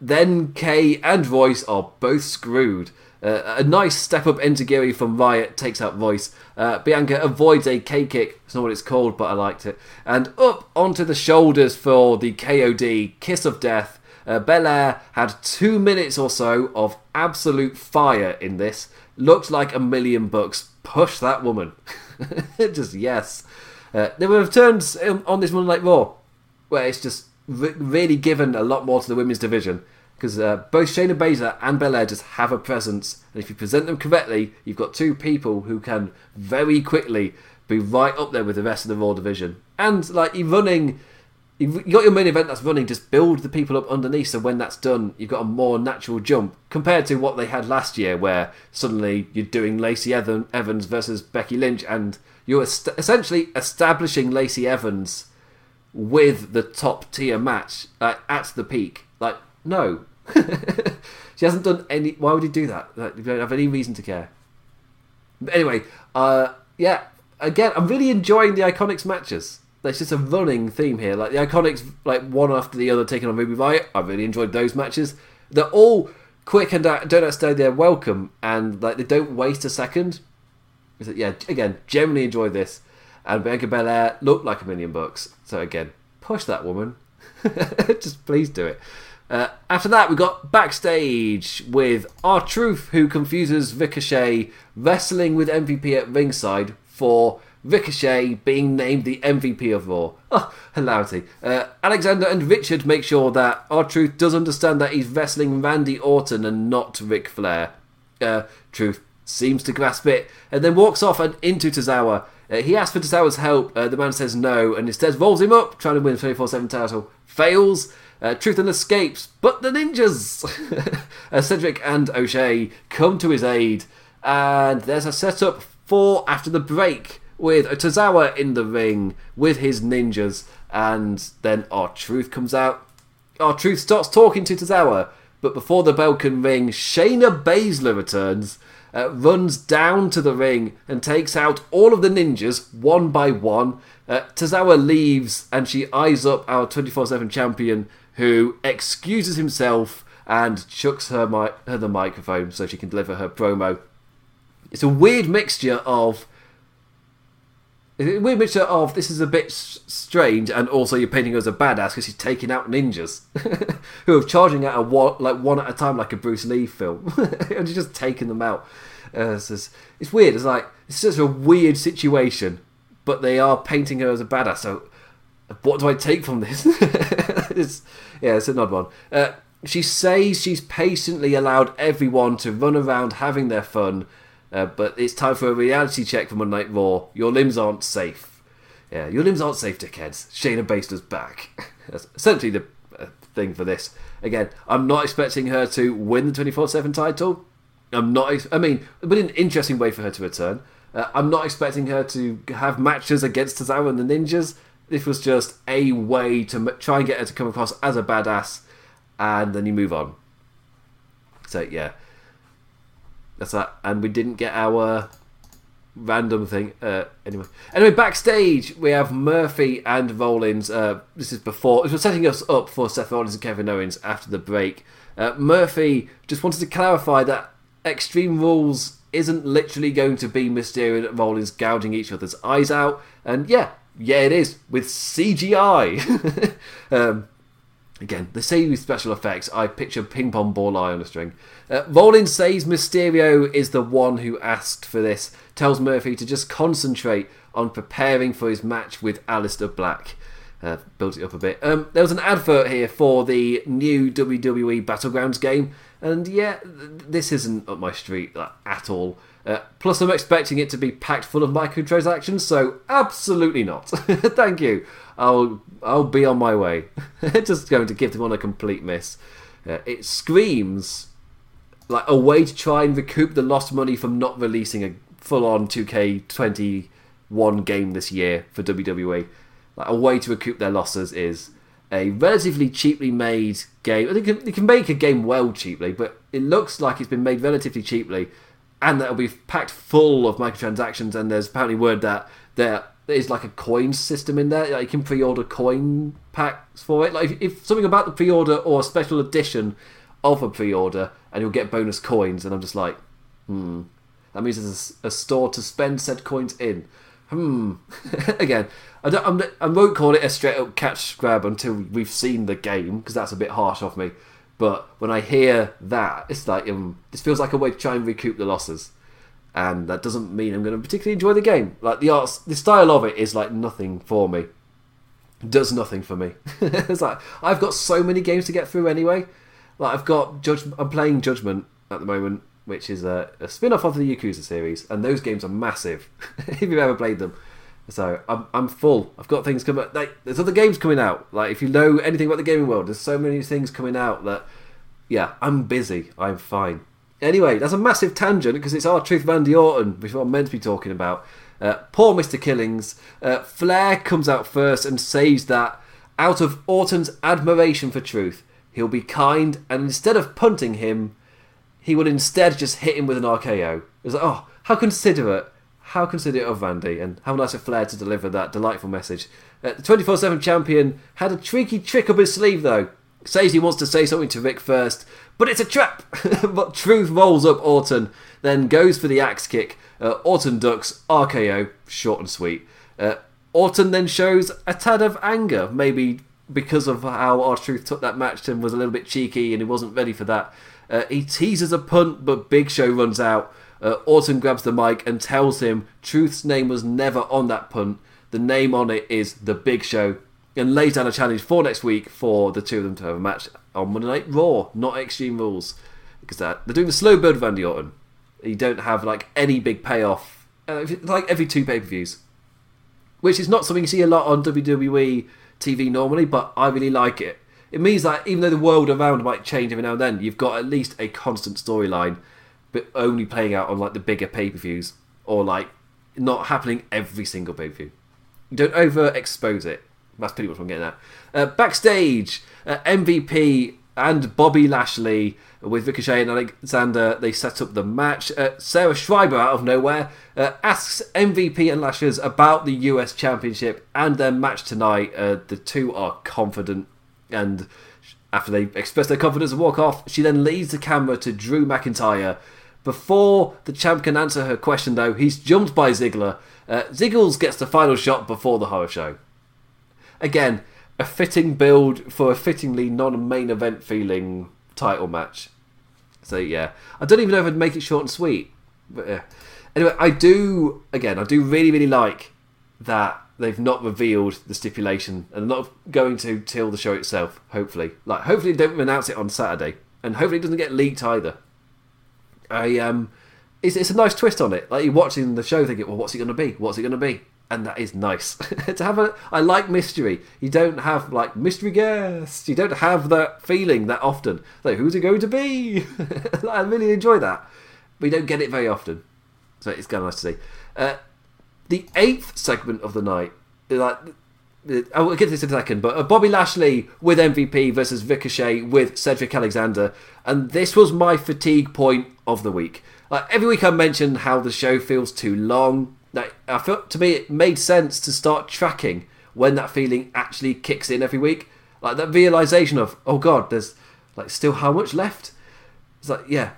Then Kay and Royce are both screwed. Uh, a nice step up enzuigiri from Riott takes out Royce. Uh, Bianca avoids a K kick. It's not what it's called, but I liked it. And up onto the shoulders for the KOD Kiss of Death. Uh, Belair had two minutes or so of absolute fire in this. Looked like a million bucks. Push that woman. just yes. Uh, there were turns on this Monday Night Raw where it's just re- really given a lot more to the women's division because uh, both Shayna Baszler and Belair just have a presence, and if you present them correctly, you've got two people who can very quickly be right up there with the rest of the Raw division. And like you're running, you've got your main event that's running, just build the people up underneath. So when that's done, you've got a more natural jump compared to what they had last year, where suddenly you're doing Lacey Evans versus Becky Lynch, and you're essentially establishing Lacey Evans with the top tier match like, at the peak. Like no, she hasn't done any. Why would he do that? You don't have any reason to care. But anyway, uh, yeah. Again, I'm really enjoying the Iconics matches. There's just a running theme here. Like the Iconics, like one after the other, taking on Ruby Riott. I really enjoyed those matches. They're all quick and uh, don't outstay their welcome, and like they don't waste a second. Yeah, again, generally enjoy this. And Bianca Belair looked like a million bucks. So again, push that woman. just please do it. Uh, after that, we got backstage with R-Truth, who confuses Ricochet wrestling with MVP at ringside for Ricochet being named the MVP of Raw. Oh, hilarity. Uh, Alexander and Richard make sure that R-Truth does understand that he's wrestling Randy Orton and not Ric Flair. Uh, Truth seems to grasp it and then walks off and into Tozawa. Uh, he asks for Tozawa's help. Uh, the man says no and instead rolls him up, trying to win the 24 7 title. Fails. Uh, Truth and escapes, but the ninjas! uh, Cedric and O'Shea come to his aid, and there's a setup for after the break with Tozawa in the ring with his ninjas, and then R-Truth comes out. R-Truth starts talking to Tozawa, but before the bell can ring, Shayna Baszler returns, uh, runs down to the ring, and takes out all of the ninjas one by one. Uh, Tozawa leaves, and she eyes up our 24 7 champion who excuses himself and chucks her, mi- her the microphone so she can deliver her promo. It's a weird mixture of a weird mixture of this is a bit s- strange and also you're painting her as a badass because she's taking out ninjas who are charging at a like one at a time like a Bruce Lee film and she's just taking them out. Uh, it's, just, it's weird. It's like it's such a weird situation, but they are painting her as a badass. So what do I take from this? it's, yeah, it's an odd one. Uh, she says she's patiently allowed everyone to run around having their fun, uh, but it's time for a reality check for Monday Night Raw. Your limbs aren't safe. Yeah, your limbs aren't safe, dickheads. Shayna Baszler's back. That's essentially the uh, thing for this. Again, I'm not expecting her to win the 24 7 title. I'm not. I mean, but an interesting way for her to return. Uh, I'm not expecting her to have matches against Tozawa and the Ninjas. This was just a way to try and get her to come across as a badass, and then you move on. So yeah, that's that. And we didn't get our random thing. Uh, anyway, anyway, backstage we have Murphy and Rollins. Uh, this is before this was setting us up for Seth Rollins and Kevin Owens after the break. Uh, Murphy just wanted to clarify that Extreme Rules isn't literally going to be Mysterio and Rollins gouging each other's eyes out, and yeah, yeah, it is with CGI. um, Again, the same with special effects. I picture ping pong ball eye on a string. Uh, says Mysterio is the one who asked for this. Tells Murphy to just concentrate on preparing for his match with Aleister Black. Uh, builds it up a bit. Um, there was an advert here for the new WWE Battlegrounds game, and yeah, this isn't up my street at all. Uh, plus, I'm expecting it to be packed full of microtransactions, so absolutely not. Thank you. I'll I'll be on my way. Just going to give them on a complete miss. Uh, it screams like a way to try and recoup the lost money from not releasing a full-on 2K21 game this year for WWE. Like a way to recoup their losses is a relatively cheaply made game. They can, they can make a game well cheaply, but it looks like it's been made relatively cheaply and that'll be packed full of microtransactions. And there's apparently word that there is like a coin system in there. Like you can pre-order coin packs for it. Like if, if something about the pre-order or a special edition of a pre-order, and you'll get bonus coins. And I'm just like, hmm, that means there's a, store to spend said coins in. Hmm. Again, I don't. I'm, I won't call it a straight up catch grab until we've seen the game because that's a bit harsh of me. But when I hear that, it's like um, this feels like a way to try and recoup the losses, and that doesn't mean I'm going to particularly enjoy the game. Like the arts, the style of it is like nothing for me. does nothing for me. it's like I've got so many games to get through anyway. Like I've got Judge. I'm playing Judgment at the moment, which is a, a spin-off of the Yakuza series, and those games are massive. if you've ever played them. So I'm, I'm full. I've got things coming. Like, there's other games coming out. Like if you know anything about the gaming world, there's so many things coming out that, yeah, I'm busy. I'm fine. Anyway, that's a massive tangent because it's R-Truth Randy Orton, which I'm meant to be talking about. Uh, poor Mr. Killings. Uh, Flair comes out first and says that out of Orton's admiration for truth, he'll be kind and instead of punting him, he would instead just hit him with an RKO. It's like, oh, how considerate how considerate of Randy, and how nice of Flair to deliver that delightful message. Uh, the 24 7 champion had a tricky trick up his sleeve, though. Says he wants to say something to Ric first, but it's a trap! but Truth rolls up Orton, then goes for the axe kick. Uh, Orton ducks, RKO, short and sweet. Uh, Orton then shows a tad of anger, maybe because of how R-Truth took that match and was a little bit cheeky and he wasn't ready for that. Uh, he teases a punt, but Big Show runs out. Uh, Orton grabs the mic and tells him Truth's name was never on that punt. The name on it is The Big Show. And lays down a challenge for next week for the two of them to have a match on Monday Night Raw, not Extreme Rules. Because that, they're doing the slow build of Randy Orton. You don't have like any big payoff, uh, like every two pay per views. Which is not something you see a lot on WWE TV normally, but I really like it. It means that even though the world around might change every now and then, you've got at least a constant storyline but only playing out on like the bigger pay per views or like not happening every single pay per view. Don't overexpose it. That's pretty much what I'm getting at. Uh, backstage, uh, MVP and Bobby Lashley with Ricochet and Alexander, they set up the match. Uh, Sarah Schreiber, out of nowhere, uh, asks MVP and Lashley about the US Championship and their match tonight. Uh, the two are confident, and after they express their confidence and walk off, she then leads the camera to Drew McIntyre, before the champ can answer her question, though, he's jumped by Ziggler. Uh, Ziggles gets the final shot before the horror show. Again, a fitting build for a fittingly non-main event feeling title match. So yeah, I don't even know if I'd make it short and sweet. But yeah. Anyway, I do again. I do really really like that they've not revealed the stipulation and not going to till the show itself. Hopefully, like hopefully they don't announce it on Saturday, and hopefully it doesn't get leaked either. I um, it's, it's a nice twist on it. Like you're watching the show, thinking, well, what's it going to be? What's it going to be? And that is nice to have a. I like mystery. You don't have like mystery guests. You don't have that feeling that often. Like who's it going to be? I really enjoy that, you don't get it very often. So it's kind of nice to see. Uh, the eighth segment of the night, like I will get to this in a second, but uh, Bobby Lashley with MVP versus Ricochet with Cedric Alexander, and this was my fatigue point of the week. Like every week, I mention how the show feels too long. Like I felt to me, it made sense to start tracking when that feeling actually kicks in every week. Like that realization of, oh god, there's like still how much left. It's like yeah,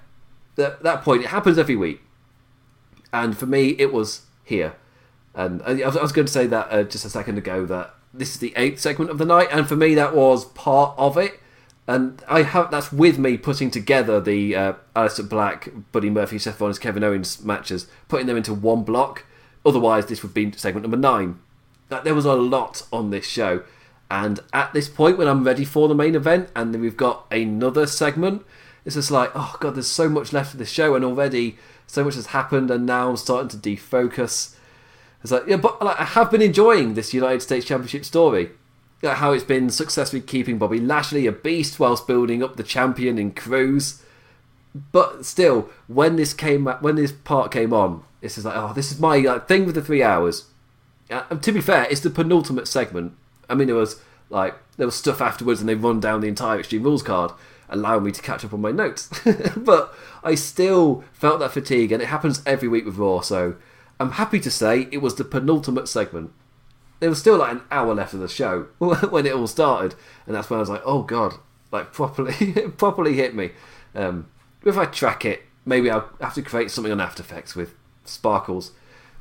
that that point it happens every week, and for me, it was here. And I was, going to say that uh, just a second ago that this is the eighth segment of the night, and for me that was part of it. And I have that's with me putting together the uh, Aleister Black, Buddy Murphy, Seth Rollins, Kevin Owens matches, putting them into one block. Otherwise, this would be segment number nine. That there was a lot on this show, and at this point, when I'm ready for the main event, and then we've got another segment, it's just like, oh god, there's so much left of this show, and already so much has happened, and now I'm starting to defocus. It's like, yeah, but like, I have been enjoying this United States Championship story. Like how it's been successfully keeping Bobby Lashley a beast whilst building up the champion in Crews. But still, when this came, when this part came on, it's just like, oh, this is my like, thing with the three hours. Uh, to be fair, it's the penultimate segment. I mean, there was like there was stuff afterwards, and they run down the entire Extreme Rules card, allowing me to catch up on my notes. but I still felt that fatigue, and it happens every week with Raw. So I'm happy to say it was the penultimate segment. There was still like an hour left of the show when it all started, and that's when I was like, "Oh God!" Like properly, properly hit me. Um, if I track it, maybe I'll have to create something on After Effects with sparkles.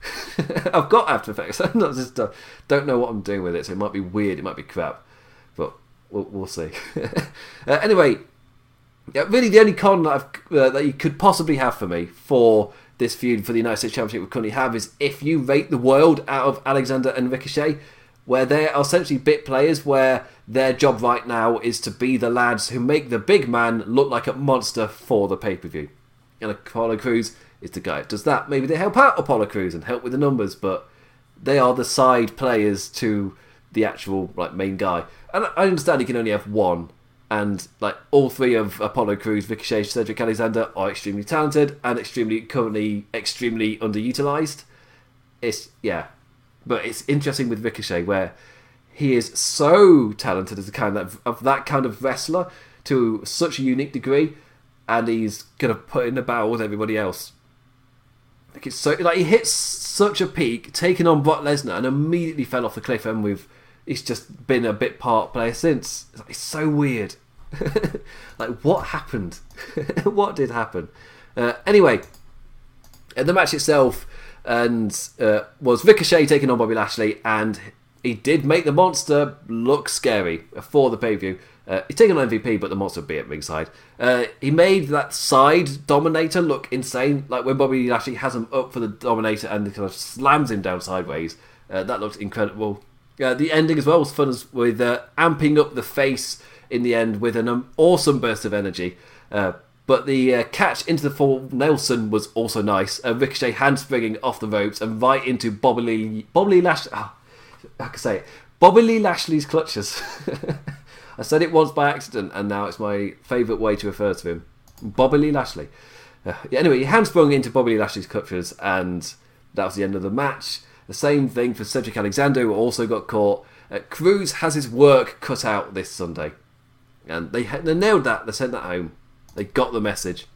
I've got After Effects. I'm not just uh, don't know what I'm doing with it, so it might be weird. It might be crap, but we'll, we'll see. uh, anyway, yeah, really, the only con that, uh, that you could possibly have for me for this feud for the United States Championship we currently have is if you rate the world out of Alexander and Ricochet, where they are essentially bit players, where their job right now is to be the lads who make the big man look like a monster for the pay per view. And Apollo Crews is the guy that does that. Maybe they help out Apollo Crews and help with the numbers, but they are the side players to the actual like main guy. And I understand he can only have one, and like all three of Apollo Crews, Ricochet, Cedric Alexander are extremely talented and extremely currently extremely underutilized. It's yeah, but it's interesting with Ricochet where he is so talented as a kind of, of that kind of wrestler to such a unique degree, and he's gonna put in the battle with everybody else. Like it's so like he hits such a peak, taking on Brock Lesnar, and immediately fell off the cliff, and we've he's just been a bit part player since. It's so weird. like, what happened? what did happen? Uh, anyway, the match itself and uh, was Ricochet taking on Bobby Lashley, and he did make the monster look scary for the pay per view. Uh, he's taking on MVP, but the monster would be at ringside. Uh, he made that side Dominator look insane, like when Bobby Lashley has him up for the Dominator and kind of slams him down sideways. Uh, that looked incredible. The ending as well was fun as, with uh, amping up the face in the end with an um, awesome burst of energy. Uh, but the uh, catch into the full Nelson was also nice. Uh, Ricochet handspringing off the ropes and right into Bobby Lee, Bobby Lashley. Oh, I can say it. Bobby Lee Lashley's clutches. I said it once by accident, and now it's my favourite way to refer to him. Bobby Lee Lashley. Uh, anyway, he handsprung into Bobby Lee Lashley's clutches, and that was the end of the match. The same thing for Cedric Alexander, who also got caught. Uh, Crews has his work cut out this Sunday and they they nailed that. They sent that home. They got the message.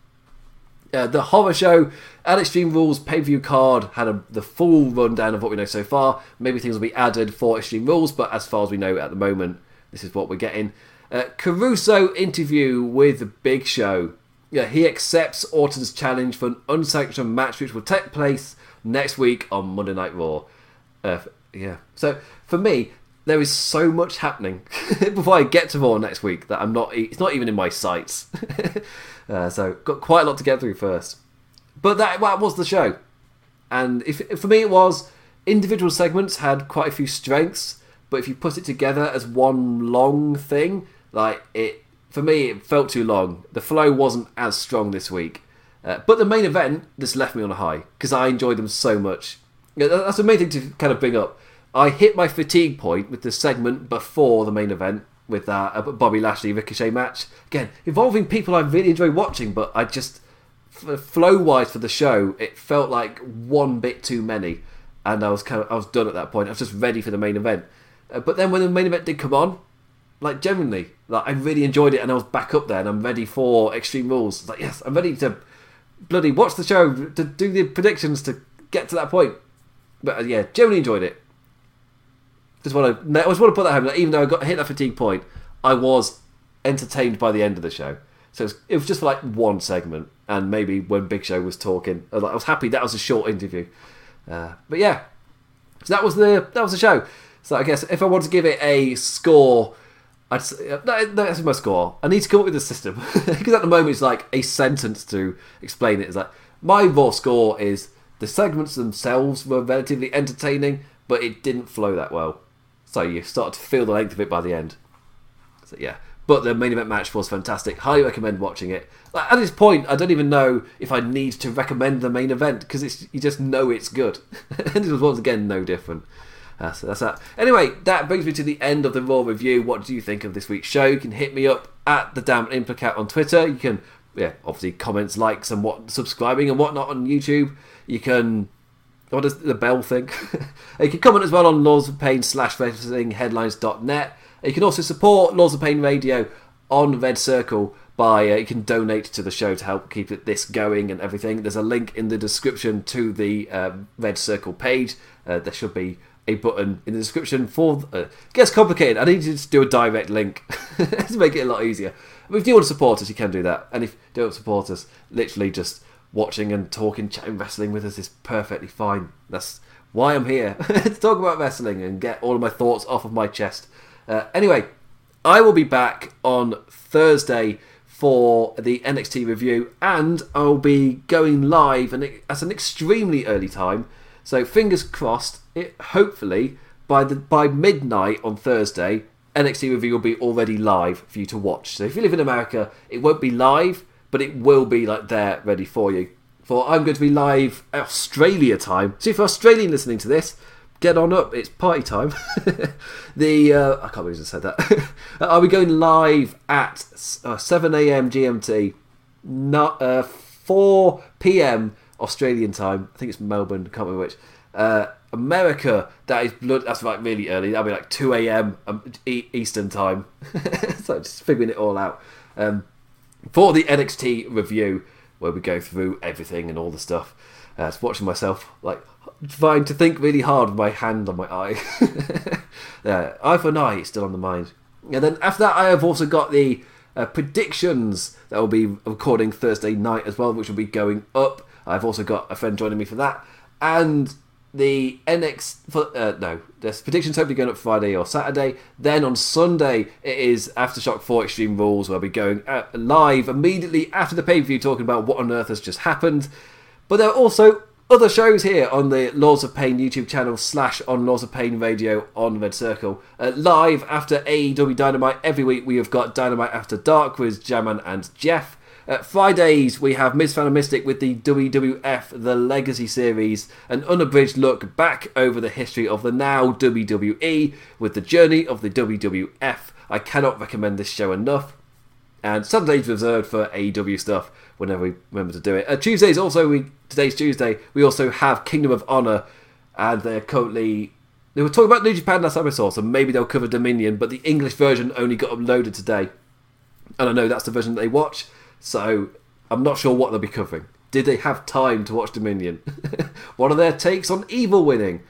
Uh, the horror show at Extreme Rules pay per view card had a, the full rundown of what we know so far. Maybe things will be added for Extreme Rules, but as far as we know at the moment, this is what we're getting. Uh, Caruso interview with Big Show. Yeah, he accepts Orton's challenge for an unsanctioned match, which will take place next week on Monday Night Raw. Uh, yeah, so for me, there is so much happening before I get to Raw next week that I'm not. It's not even in my sights. uh, so got quite a lot to get through first. But that, that was the show, and if, if for me it was individual segments had quite a few strengths, but if you put it together as one long thing, like it for me it felt too long. The flow wasn't as strong this week. Uh, but the main event just left me on a high because I enjoyed them so much. That's the main thing to kind of bring up I hit my fatigue point with the segment before the main event with that uh, Bobby Lashley Ricochet match. Again, involving people I really enjoy watching, but I just flow wise for the show, it felt like one bit too many, and I was kind of I was done at that point. I was just ready for the main event. Uh, but then when the main event did come on, like genuinely, like I really enjoyed it, and I was back up there, and I'm ready for Extreme Rules. Like yes, I'm ready to bloody watch the show to do the predictions to get to that point. But uh, yeah, generally enjoyed it. Just want to, I just want to put that home. Like, even though I got hit that fatigue point, I was entertained by the end of the show. So it was, it was just like one segment, and maybe when Big Show was talking, I was, like, I was happy that was a short interview. Uh, but yeah, so that was the that was the show. So I guess if I want to give it a score, I'd say, uh, that, that's my score. I need to come up with a system because at the moment it's like a sentence to explain it. It's like my raw score is the segments themselves were relatively entertaining, but it didn't flow that well. So you start to feel the length of it by the end. So yeah. But the main event match was fantastic. Highly recommend watching it. Like, at this point, I don't even know if I need to recommend the main event because it's you just know it's good. and it was once again no different. Uh, so that's that. Anyway, that brings me to the end of the Raw review. What do you think of this week's show? You can hit me up at the Damn Implicat on Twitter. You can, yeah, obviously comments, likes, and what subscribing and whatnot on YouTube. You can what is the bell thing? you can comment as well on Lords of Pain slash wrestling headlines.net. You can also support Lords of Pain Radio on Red Circle by uh, you can donate to the show to help keep it, this going and everything. There's a link in the description to the um, Red Circle page. Uh, there should be a button in the description for. Uh, gets complicated. I need to do a direct link to make it a lot easier. But if you want to support us, you can do that. And if you don't support us, literally just watching and talking, chatting wrestling with us is perfectly fine. That's why I'm here to talk about wrestling and get all of my thoughts off of my chest. Uh, anyway, I will be back on Thursday for the NXT review, and I'll be going live and at an extremely early time. So fingers crossed. It hopefully by the by midnight on Thursday, NXT review will be already live for you to watch. So if you live in America, it won't be live, but it will be like there ready for you. For I'm going to be live Australia time. So if you're Australian listening to this, get on up. It's party time. the uh, I can't believe I said that. Are we going live at uh, 7 a.m. GMT, not uh, 4 p.m. Australian time? I think it's Melbourne. Can't remember which. Uh, America, that is blood. That's like really early. That'll be like 2 a.m. Um, Eastern time. so just figuring it all out. Um, for the NXT review, where we go through everything and all the stuff. Uh, watching myself like trying to think really hard with my hand on my eye. yeah, eye for an eye, still on the mind. And then after that, I have also got the uh, predictions that will be recording Thursday night as well, which will be going up. I've also got a friend joining me for that, and the NX for uh, no, there's predictions hopefully going up Friday or Saturday. Then on Sunday it is Aftershock 4 Extreme Rules. Where we'll be going uh, live immediately after the pay per view, talking about what on earth has just happened. But there are also other shows here on the Lords of Pain YouTube channel slash on Lords of Pain Radio on Red Circle. Uh, live after AEW Dynamite every week we have got Dynamite After Dark with Jaman and Jeff. Uh, Fridays, we have Miz Fan Mystic with the WWF The Legacy Series, an unabridged look back over the history of the now WWE with the journey of the WWF. I cannot recommend this show enough. And Saturday's reserved for AEW stuff whenever we remember to do it. Uh, Tuesdays also, we today's Tuesday, we also have Kingdom of Honor, and they're currently they were talking about New Japan last time so maybe they'll cover Dominion, but the English version only got uploaded today. And I know that's the version that they watch. So I'm not sure what they'll be covering. Did they have time to watch Dominion? what are their takes on Evil winning?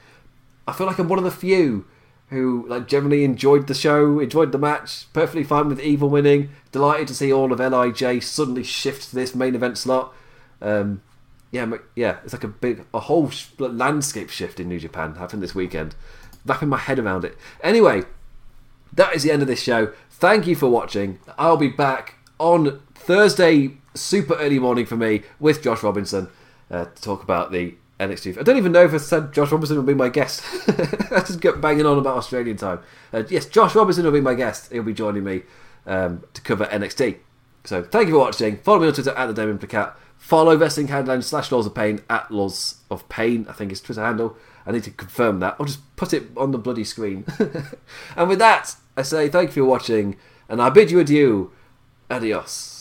I feel like I'm one of the few who like generally enjoyed the show, enjoyed the match, perfectly fine with Evil winning. Delighted to see all of Lij suddenly shift to this main event slot. Um, yeah, yeah, it's like a big, a whole sh- landscape shift in New Japan happened this weekend. Wrapping my head around it. Anyway, that is the end of this show. Thank you for watching. I'll be back on Thursday, super early morning for me with Josh Robinson uh, to talk about the NXT. I don't even know if I said Josh Robinson will be my guest. I just get banging on about Australian time. Uh, yes, Josh Robinson will be my guest. He'll be joining me um, to cover NXT. So thank you for watching. Follow me on Twitter at the Damon Implicat. Follow Wrestling Headlines slash Lords of Pain at Lords of Pain. I think is Twitter handle. I need to confirm that. I'll just put it on the bloody screen. and with that, I say thank you for watching, and I bid you adieu. Adios.